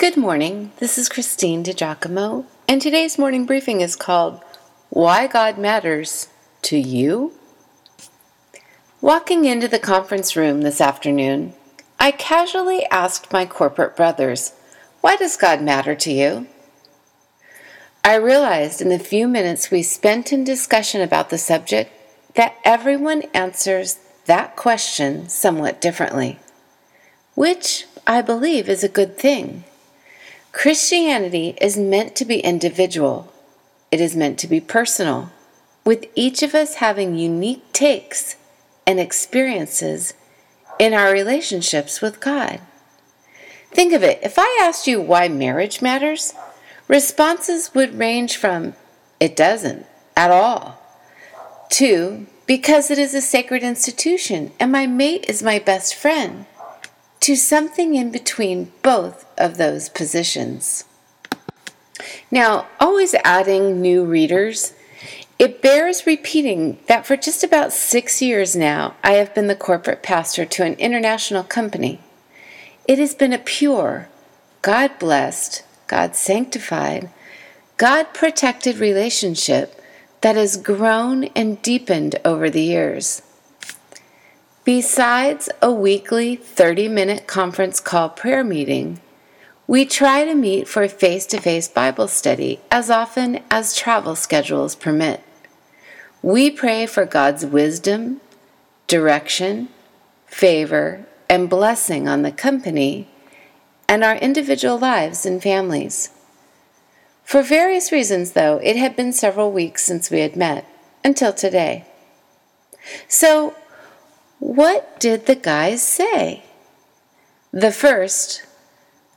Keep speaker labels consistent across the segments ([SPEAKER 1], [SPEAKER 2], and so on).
[SPEAKER 1] Good morning. This is Christine DiGiacomo, and today's morning briefing is called Why God Matters to You. Walking into the conference room this afternoon, I casually asked my corporate brothers, Why does God matter to you? I realized in the few minutes we spent in discussion about the subject that everyone answers that question somewhat differently, which I believe is a good thing. Christianity is meant to be individual, it is meant to be personal, with each of us having unique takes and experiences in our relationships with God. Think of it. If I asked you why marriage matters, responses would range from it doesn't at all to because it is a sacred institution and my mate is my best friend to something in between both of those positions. Now, always adding new readers, it bears repeating that for just about six years now, I have been the corporate pastor to an international company. It has been a pure, God blessed, God sanctified, God protected relationship that has grown and deepened over the years. Besides a weekly 30 minute conference call prayer meeting, we try to meet for face to face Bible study as often as travel schedules permit. We pray for God's wisdom, direction, favor, and blessing on the company and our individual lives and families. For various reasons, though, it had been several weeks since we had met, until today. So, what did the guys say? The first,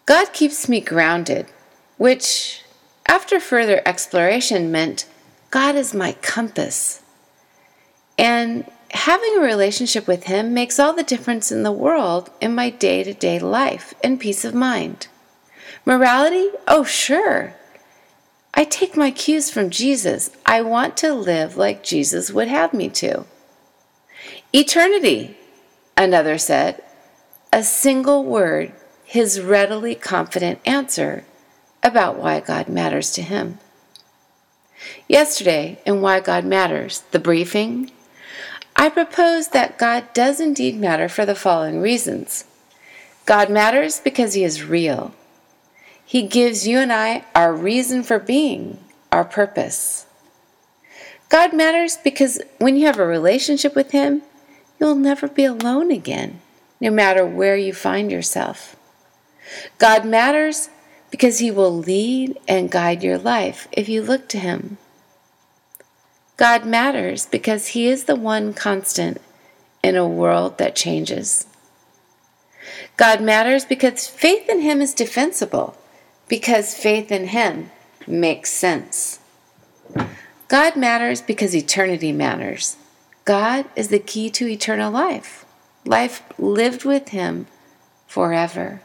[SPEAKER 1] God keeps me grounded, which, after further exploration, meant God is my compass. And having a relationship with Him makes all the difference in the world in my day to day life and peace of mind. Morality? Oh, sure. I take my cues from Jesus. I want to live like Jesus would have me to. Eternity, another said. A single word, his readily confident answer about why God matters to him. Yesterday, in Why God Matters, the briefing, I proposed that God does indeed matter for the following reasons. God matters because he is real. He gives you and I our reason for being, our purpose. God matters because when you have a relationship with Him, you'll never be alone again, no matter where you find yourself. God matters because He will lead and guide your life if you look to Him. God matters because He is the one constant in a world that changes. God matters because faith in Him is defensible, because faith in Him makes sense. God matters because eternity matters. God is the key to eternal life, life lived with Him forever.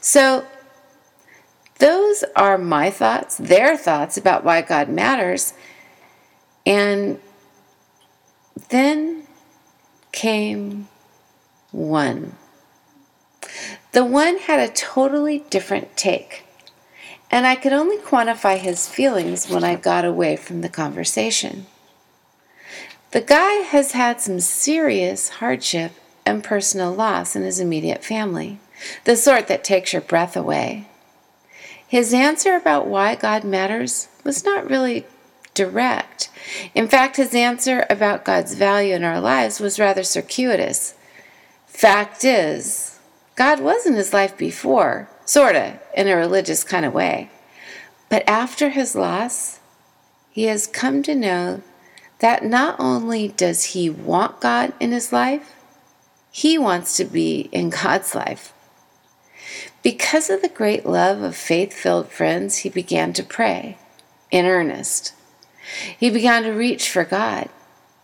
[SPEAKER 1] So, those are my thoughts, their thoughts about why God matters. And then came one. The one had a totally different take, and I could only quantify his feelings when I got away from the conversation. The guy has had some serious hardship and personal loss in his immediate family, the sort that takes your breath away. His answer about why God matters was not really direct. In fact, his answer about God's value in our lives was rather circuitous. Fact is, God was in his life before, sorta, in a religious kind of way. But after his loss, he has come to know that not only does he want God in his life, he wants to be in God's life. Because of the great love of faith filled friends, he began to pray in earnest. He began to reach for God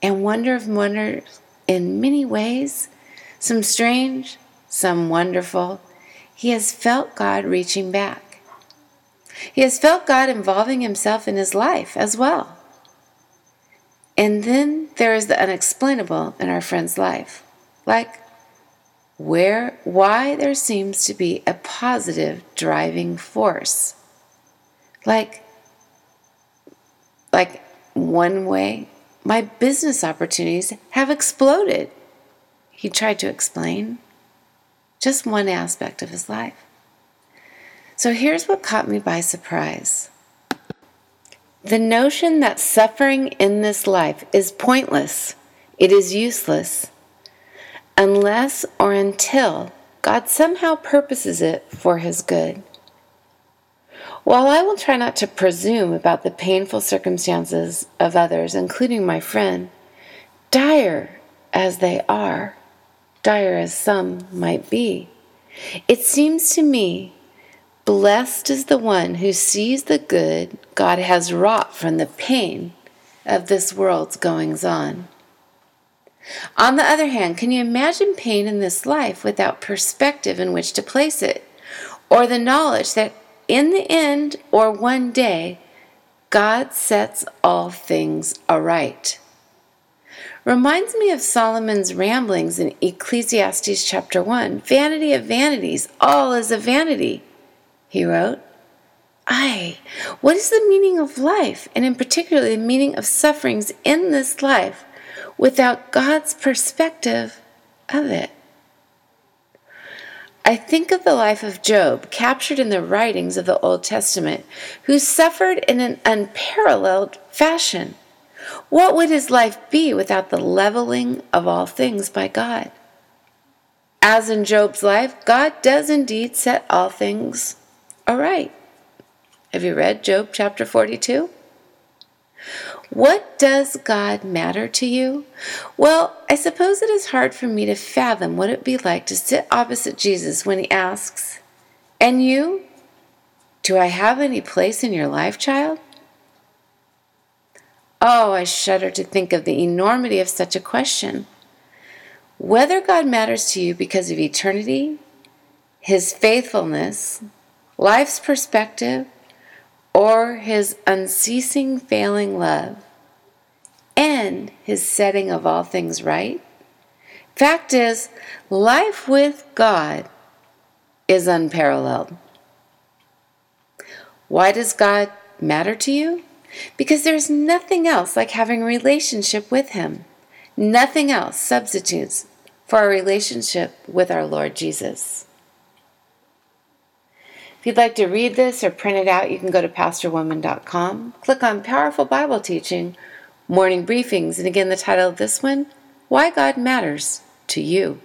[SPEAKER 1] and wonder of wonders in many ways, some strange, some wonderful. He has felt God reaching back. He has felt God involving himself in his life as well. And then there is the unexplainable in our friend's life, like where why there seems to be a positive driving force. Like like one way my business opportunities have exploded. He tried to explain just one aspect of his life. So here's what caught me by surprise. The notion that suffering in this life is pointless, it is useless, unless or until God somehow purposes it for his good. While I will try not to presume about the painful circumstances of others, including my friend, dire as they are, dire as some might be, it seems to me blessed is the one who sees the good God has wrought from the pain of this world's goings on. On the other hand, can you imagine pain in this life without perspective in which to place it, or the knowledge that in the end or one day, God sets all things aright? Reminds me of Solomon's ramblings in Ecclesiastes chapter 1 Vanity of vanities, all is a vanity, he wrote. Ay, what is the meaning of life, and in particular the meaning of sufferings in this life? without God's perspective of it. I think of the life of Job, captured in the writings of the Old Testament, who suffered in an unparalleled fashion. What would his life be without the leveling of all things by God? As in Job's life, God does indeed set all things aright. Have you read Job chapter 42? What does God matter to you? Well, I suppose it is hard for me to fathom what it would be like to sit opposite Jesus when he asks, And you? Do I have any place in your life, child? Oh, I shudder to think of the enormity of such a question. Whether God matters to you because of eternity, his faithfulness, life's perspective, or his unceasing failing love and his setting of all things right? Fact is, life with God is unparalleled. Why does God matter to you? Because there's nothing else like having a relationship with Him. Nothing else substitutes for our relationship with our Lord Jesus. You'd like to read this or print it out, you can go to pastorwoman.com, click on Powerful Bible Teaching, Morning Briefings, and again, the title of this one Why God Matters to You.